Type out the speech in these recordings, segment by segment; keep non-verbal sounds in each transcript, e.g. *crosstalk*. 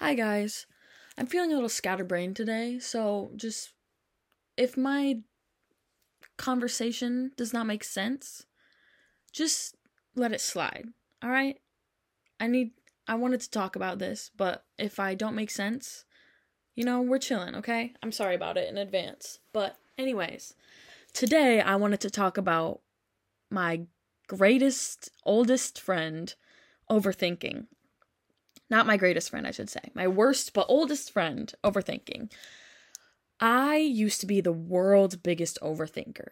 Hi, guys. I'm feeling a little scatterbrained today, so just if my conversation does not make sense, just let it slide. All right? I need I wanted to talk about this, but if I don't make sense, you know, we're chilling, okay? I'm sorry about it in advance. But anyways, today I wanted to talk about my greatest oldest friend overthinking not my greatest friend, I should say. My worst but oldest friend, overthinking. I used to be the world's biggest overthinker.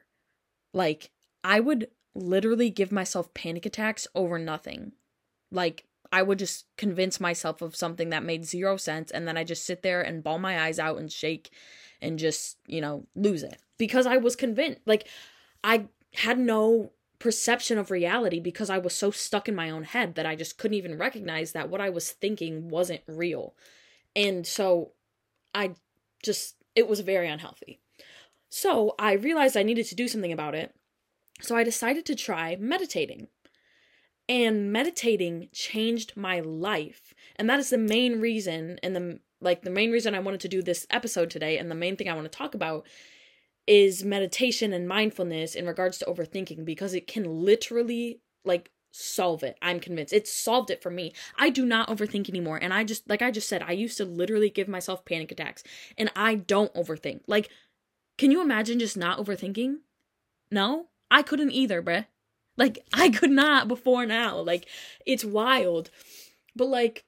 Like, I would literally give myself panic attacks over nothing. Like, I would just convince myself of something that made zero sense, and then I just sit there and bawl my eyes out and shake and just, you know, lose it. Because I was convinced. Like, I had no perception of reality because I was so stuck in my own head that I just couldn't even recognize that what I was thinking wasn't real. And so I just, it was very unhealthy. So I realized I needed to do something about it. So I decided to try meditating. And meditating changed my life. And that is the main reason, and the like, the main reason I wanted to do this episode today, and the main thing I want to talk about is meditation and mindfulness in regards to overthinking because it can literally like solve it. I'm convinced. It solved it for me. I do not overthink anymore. And I just like I just said, I used to literally give myself panic attacks. And I don't overthink. Like, can you imagine just not overthinking? No? I couldn't either, bruh. Like, *laughs* I could not before now. Like, it's wild. But like,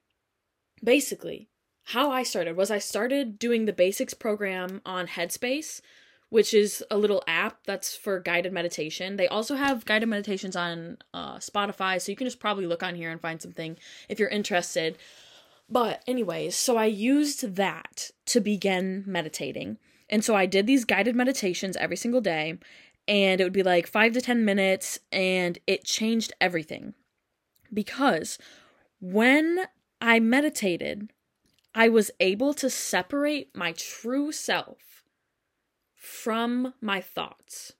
basically, how I started was I started doing the basics program on Headspace which is a little app that's for guided meditation. They also have guided meditations on uh, Spotify, so you can just probably look on here and find something if you're interested. But, anyways, so I used that to begin meditating. And so I did these guided meditations every single day, and it would be like five to 10 minutes, and it changed everything. Because when I meditated, I was able to separate my true self from my thoughts.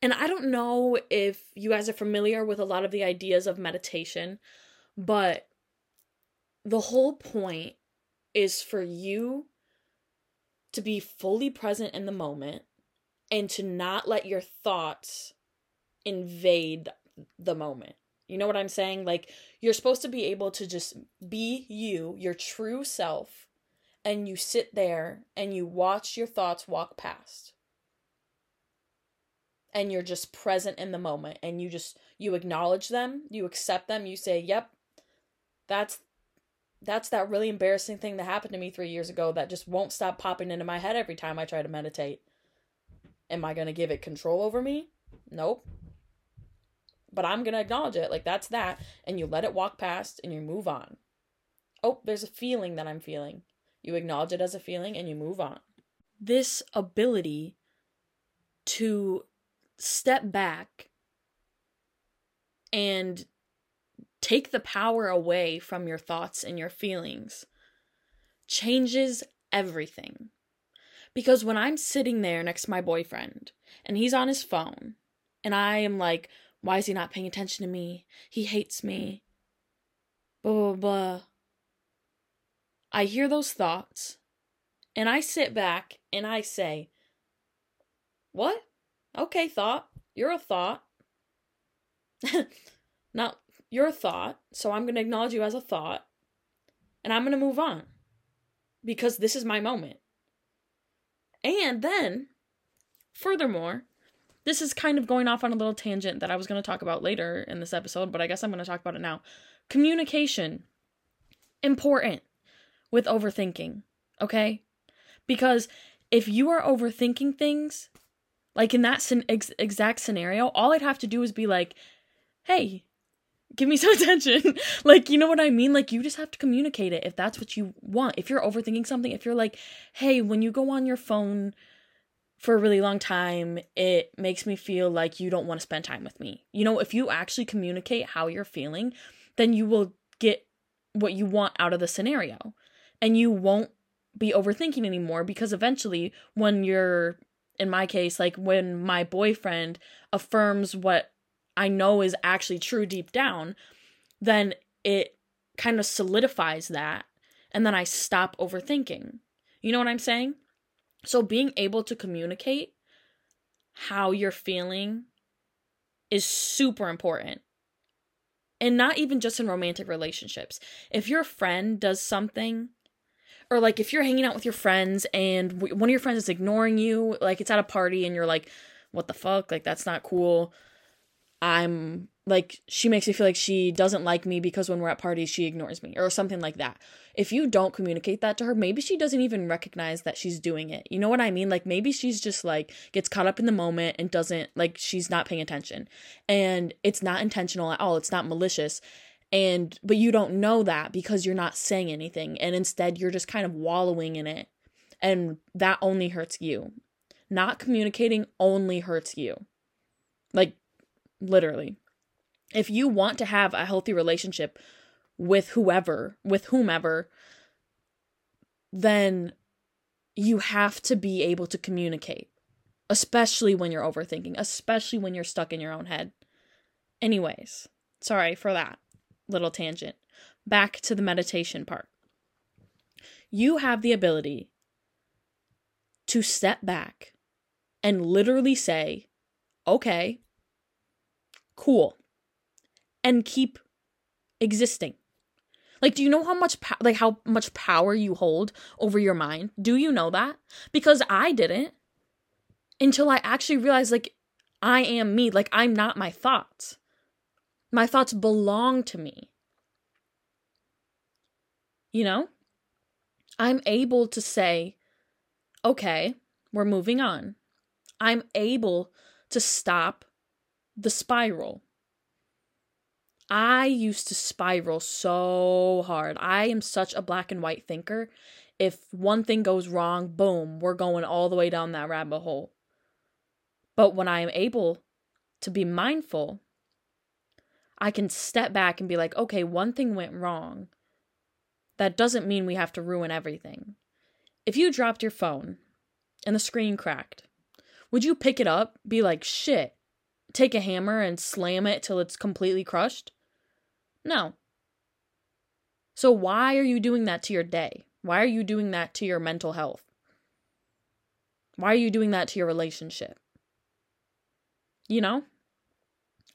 And I don't know if you guys are familiar with a lot of the ideas of meditation, but the whole point is for you to be fully present in the moment and to not let your thoughts invade the moment. You know what I'm saying? Like, you're supposed to be able to just be you, your true self, and you sit there and you watch your thoughts walk past. And you're just present in the moment and you just you acknowledge them you accept them you say yep that's that's that really embarrassing thing that happened to me 3 years ago that just won't stop popping into my head every time i try to meditate. Am i going to give it control over me? Nope. But i'm going to acknowledge it like that's that and you let it walk past and you move on. Oh there's a feeling that i'm feeling you acknowledge it as a feeling and you move on. This ability to step back and take the power away from your thoughts and your feelings changes everything. Because when I'm sitting there next to my boyfriend and he's on his phone and I am like, why is he not paying attention to me? He hates me. Blah, blah, blah. I hear those thoughts and I sit back and I say, What? Okay, thought. You're a thought. *laughs* Not you're a thought, so I'm going to acknowledge you as a thought and I'm going to move on because this is my moment. And then, furthermore, this is kind of going off on a little tangent that I was going to talk about later in this episode, but I guess I'm going to talk about it now. Communication. Important with overthinking, okay? Because if you are overthinking things, like in that ex- exact scenario, all I'd have to do is be like, hey, give me some *laughs* attention. like, you know what I mean? Like, you just have to communicate it if that's what you want. If you're overthinking something, if you're like, hey, when you go on your phone for a really long time, it makes me feel like you don't want to spend time with me. You know, if you actually communicate how you're feeling, then you will get what you want out of the scenario and you won't be overthinking anymore because eventually when you're in my case like when my boyfriend affirms what I know is actually true deep down then it kind of solidifies that and then I stop overthinking. You know what I'm saying? So being able to communicate how you're feeling is super important. And not even just in romantic relationships. If your friend does something or like if you're hanging out with your friends and one of your friends is ignoring you, like it's at a party and you're like, what the fuck? Like that's not cool. I'm like she makes me feel like she doesn't like me because when we're at parties she ignores me or something like that. If you don't communicate that to her, maybe she doesn't even recognize that she's doing it. You know what I mean? Like maybe she's just like gets caught up in the moment and doesn't like she's not paying attention. And it's not intentional at all. It's not malicious and but you don't know that because you're not saying anything. And instead you're just kind of wallowing in it. And that only hurts you. Not communicating only hurts you. Like literally. If you want to have a healthy relationship with whoever with whomever then you have to be able to communicate especially when you're overthinking especially when you're stuck in your own head. Anyways sorry for that little tangent. Back to the meditation part. You have the ability to step back and literally say, okay, cool, and keep existing. Like, do you know how much po- like how much power you hold over your mind? Do you know that? Because I didn't until I actually realized like I am me. Like I'm not my thoughts. My thoughts belong to me. You know? I'm able to say, okay, we're moving on. I'm able to stop the spiral. I used to spiral so hard. I am such a black and white thinker. If one thing goes wrong, boom, we're going all the way down that rabbit hole. But when I am able to be mindful I can step back and be like, okay, one thing went wrong. That doesn't mean we have to ruin everything. If you dropped your phone and the screen cracked, would you pick it up, be like, shit, take a hammer and slam it till it's completely crushed? No. So, why are you doing that to your day? Why are you doing that to your mental health? Why are you doing that to your relationship? You know?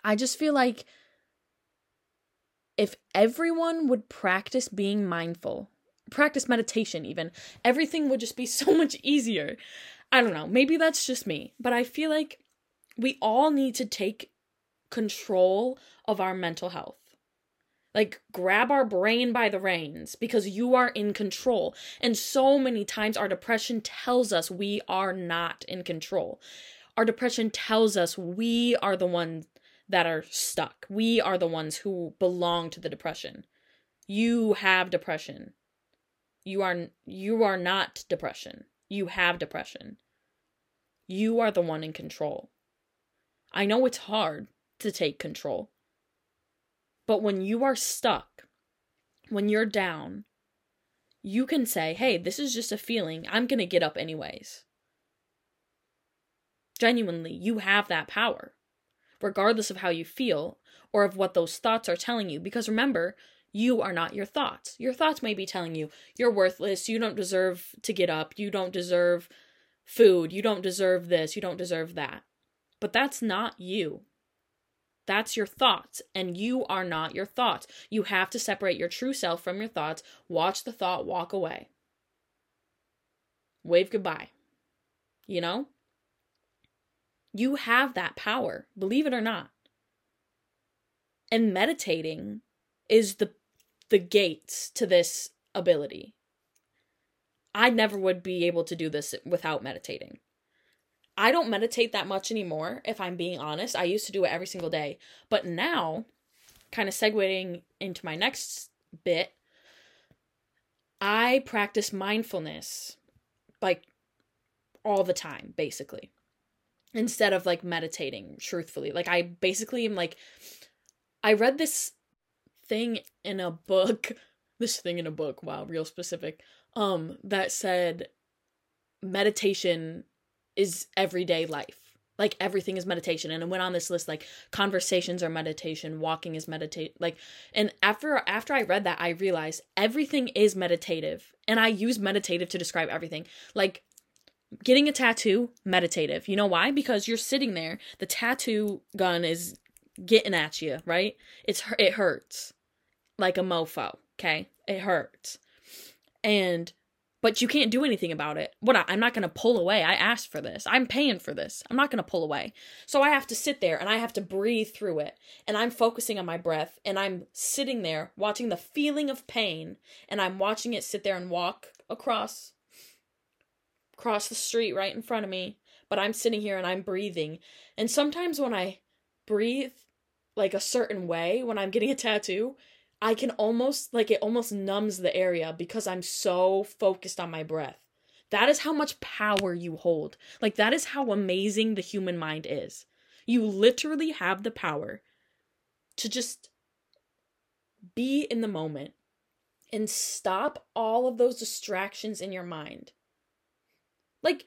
I just feel like if everyone would practice being mindful, practice meditation even, everything would just be *laughs* so much easier. I don't know, maybe that's just me, but I feel like we all need to take control of our mental health. Like, grab our brain by the reins because you are in control. And so many times, our depression tells us we are not in control. Our depression tells us we are the ones that are stuck. We are the ones who belong to the depression. You have depression. You are you are not depression. You have depression. You are the one in control. I know it's hard to take control. But when you are stuck, when you're down, you can say, "Hey, this is just a feeling. I'm going to get up anyways." Genuinely, you have that power regardless of how you feel or of what those thoughts are telling you. Because remember, you are not your thoughts. Your thoughts may be telling you you're worthless, you don't deserve to get up, you don't deserve food, you don't deserve this, you don't deserve that. But that's not you. That's your thoughts, and you are not your thoughts. You have to separate your true self from your thoughts. Watch the thought walk away. Wave goodbye. You know? You have that power, believe it or not. And meditating is the the gates to this ability. I never would be able to do this without meditating. I don't meditate that much anymore, if I'm being honest. I used to do it every single day. But now, kind of segueing into my next bit, I practice mindfulness like all the time, basically instead of like meditating truthfully. Like i basically am like i read this thing in a book *laughs* this thing in a book wow real specific um that said meditation is everyday life. Like everything is meditation. And it went on this list like conversations are meditation walking is meditate like and after after i read that i realized everything is meditative. And i use meditative to describe everything. Like getting a tattoo meditative you know why because you're sitting there the tattoo gun is getting at you right it's it hurts like a mofo okay it hurts and but you can't do anything about it. What I, am not going to pull away. I asked for this. I'm paying for this. I'm not going to pull away. So I have to sit there and I have to breathe through it. And I'm focusing on my breath and I'm sitting there watching the feeling of pain and I'm watching it sit there and walk across across the street right in front of me, but I'm sitting here and I'm breathing. And sometimes when I breathe like a certain way when I'm getting a tattoo, I can almost like it almost numbs the area because I'm so focused on my breath. That is how much power you hold. Like that is how amazing the human mind is. You literally have the power to just be in the moment and stop all of those distractions in your mind. Like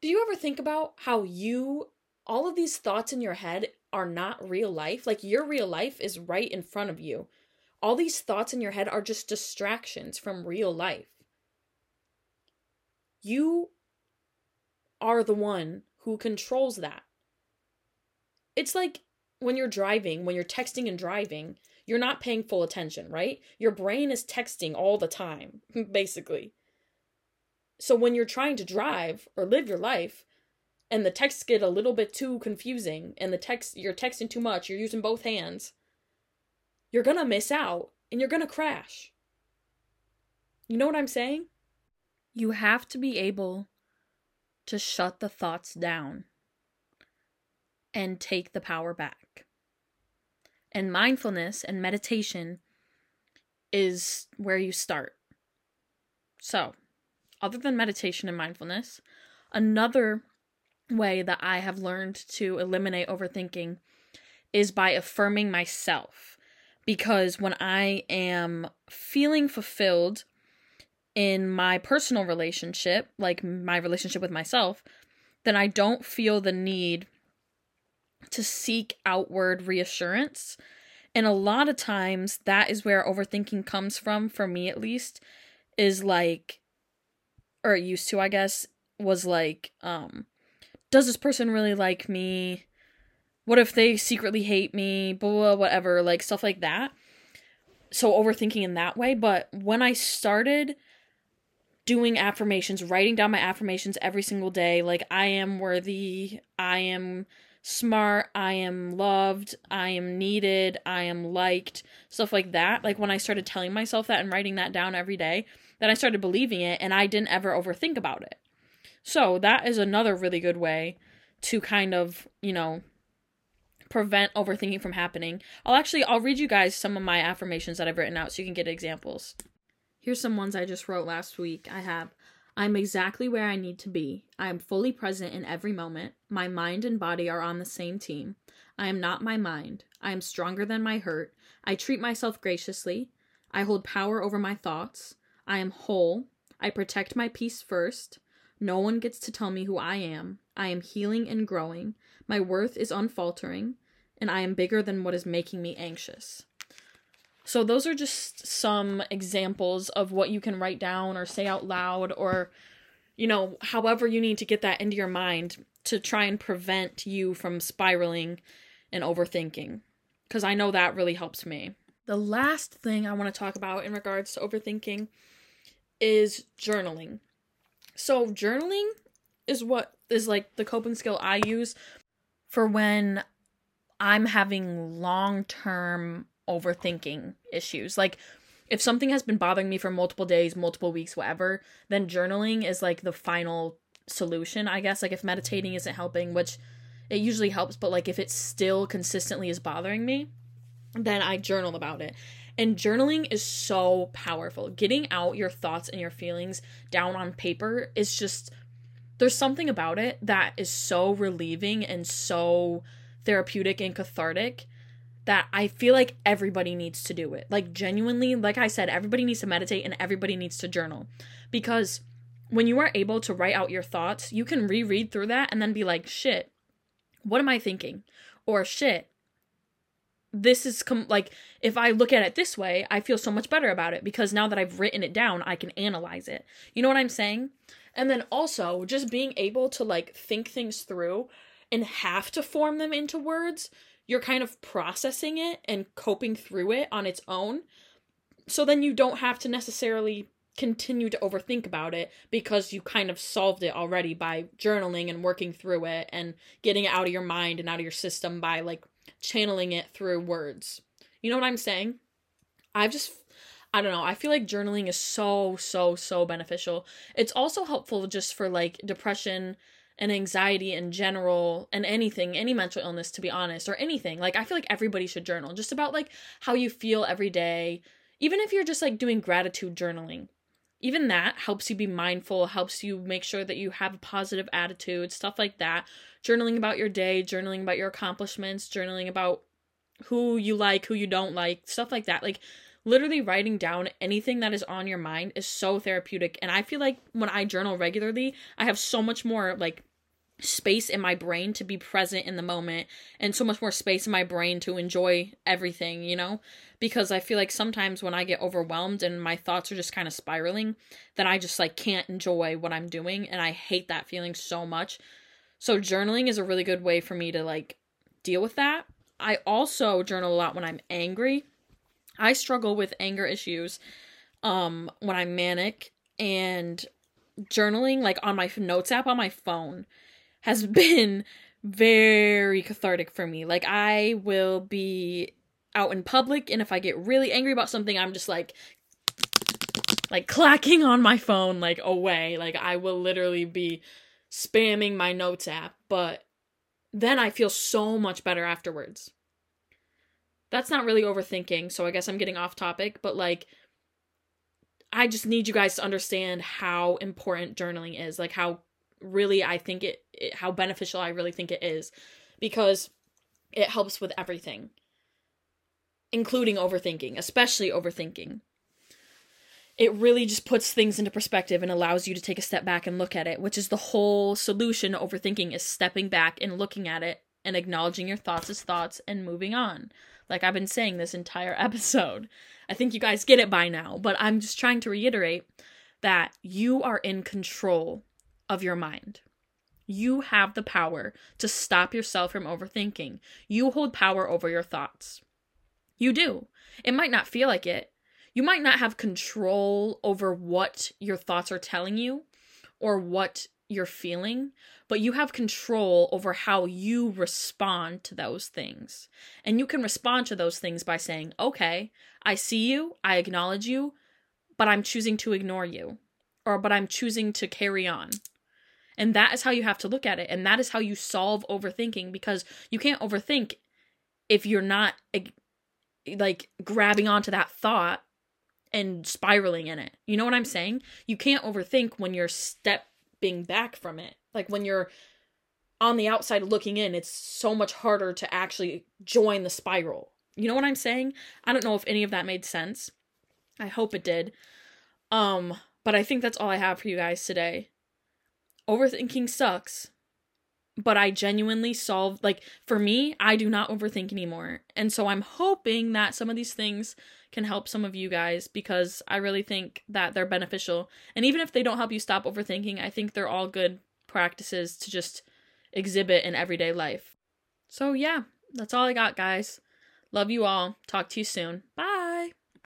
do you ever think about how you all of these thoughts in your head are not real life? Like your real life is right in front of you all these thoughts in your head are just distractions from real life. You are the one who controls that. It's like when you're driving, when you're texting and driving, you're not paying full attention, right? Your brain is texting all the time, *laughs* basically. So when you're trying to drive or live your life, and the texts get a little bit too confusing, and the text you're texting too much, you're using both hands, you're to miss out and you're to crash. You know what I'm saying? You have to be able to shut the thoughts down and take the power back. And mindfulness and meditation is where you start. So, other than meditation and mindfulness, another way that I have learned to eliminate overthinking is by affirming myself because when I am feeling fulfilled in my personal relationship, like my relationship with myself, then I don't feel the need to seek outward reassurance. And a lot of times that is where overthinking comes from, for me at least, is like, or used to, I guess, was like, um, does this person really like me? what if they secretly hate me, blah, blah, whatever, like stuff like that. So overthinking in that way. But when I started doing affirmations, writing down my affirmations every single day, like I am worthy, I am smart, I am loved, I am needed, I am liked, stuff like that. Like when I started telling myself that and writing that down every day, then I started believing it and I didn't ever overthink about it. So that is another really good way to kind of, you know, prevent overthinking from happening. I'll actually I'll read you guys some of my affirmations that I've written out so you can get examples. Here's some ones I just wrote last week. I have I'm exactly where I need to be. I am fully present in every moment. My mind and body are on the same team. I am not my mind. I am stronger than my hurt. I treat myself graciously. I hold power over my thoughts. I am whole. I protect my peace first. No one gets to tell me who I am. I am healing and growing. My worth is unfaltering and I am bigger than what is making me anxious. So, those are just some examples of what you can write down or say out loud, or, you know, however you need to get that into your mind to try and prevent you from spiraling and overthinking. Because I know that really helps me. The last thing I want to talk about in regards to overthinking is journaling. So, journaling is what is like the coping skill I use for when I'm having long term overthinking issues. Like, if something has been bothering me for multiple days, multiple weeks, whatever, then journaling is like the final solution, I guess. Like, if meditating mm-hmm. isn't helping, which it usually helps, but like if it still consistently is bothering me, then I journal about it. And journaling is so powerful. Getting out your thoughts and your feelings down on paper is just, there's something about it that is so relieving and so therapeutic and cathartic that I feel like everybody needs to do it. Like, genuinely, like I said, everybody needs to meditate and everybody needs to journal. Because when you are able to write out your thoughts, you can reread through that and then be like, shit, what am I thinking? Or shit, this is com- like if I look at it this way, I feel so much better about it because now that I've written it down, I can analyze it. You know what I'm saying? And then also just being able to like think things through and have to form them into words, you're kind of processing it and coping through it on its own. So then you don't have to necessarily continue to overthink about it because you kind of solved it already by journaling and working through it and getting it out of your mind and out of your system by like channeling it through words. You know what I'm saying? I've just I don't know. I feel like journaling is so so so beneficial. It's also helpful just for like depression and anxiety in general and anything, any mental illness to be honest, or anything. Like I feel like everybody should journal just about like how you feel every day. Even if you're just like doing gratitude journaling even that helps you be mindful, helps you make sure that you have a positive attitude, stuff like that. Journaling about your day, journaling about your accomplishments, journaling about who you like, who you don't like, stuff like that. Like literally writing down anything that is on your mind is so therapeutic. And I feel like when I journal regularly, I have so much more like space in my brain to be present in the moment and so much more space in my brain to enjoy everything, you know? Because I feel like sometimes when I get overwhelmed and my thoughts are just kind of spiraling, then I just like can't enjoy what I'm doing and I hate that feeling so much. So journaling is a really good way for me to like deal with that. I also journal a lot when I'm angry. I struggle with anger issues um when I'm manic and journaling like on my notes app on my phone has *laughs* been very cathartic for me. Like I will be out in public and if I get really angry about something, I'm just like like clacking on my phone like away. Like I will literally be spamming my notes app, but then I feel so much better afterwards. That's not really overthinking, so I guess I'm getting off topic, but like I just need you guys to understand how important journaling is, like how really I think it, it how beneficial I really think it is because it helps with everything including overthinking, especially overthinking. It really just puts things into perspective and allows you to take a step back and look at it, which is the whole solution to overthinking is stepping back and looking at it and acknowledging your thoughts as thoughts and moving on. Like I've been saying this entire *laughs* episode. I think you guys get it by now, but I'm just trying to reiterate that you are in control of your mind. You have the power to stop yourself from overthinking. You hold power over your thoughts. You do. It might not feel like it. You might not have control over what your thoughts are telling you or what you're feeling, but you have control over how you respond to those things. And you can respond to those things by saying, okay, I see you, I acknowledge you, but I'm choosing to ignore you, or but I'm choosing to carry on. And that is how you have to look at it. And that is how you solve overthinking because you can't overthink if you're not like grabbing onto that thought and spiraling in it. You know what I'm saying? You can't overthink when you're stepping back from it. Like when you're on the outside looking in, it's so much harder to actually join the spiral. You know what I'm saying? I don't know if any of that made sense. I hope it did. Um, but I think that's all I have for you guys today overthinking sucks but I genuinely solve like for me, I do not overthink anymore. And so I'm hoping that some of these things can help some of you guys because I really think that they're beneficial. And even if they don't help you stop overthinking, I think they're all good practices to just exhibit in everyday life. So yeah, that's all I got, guys. Love you all. Talk to you soon. Bye.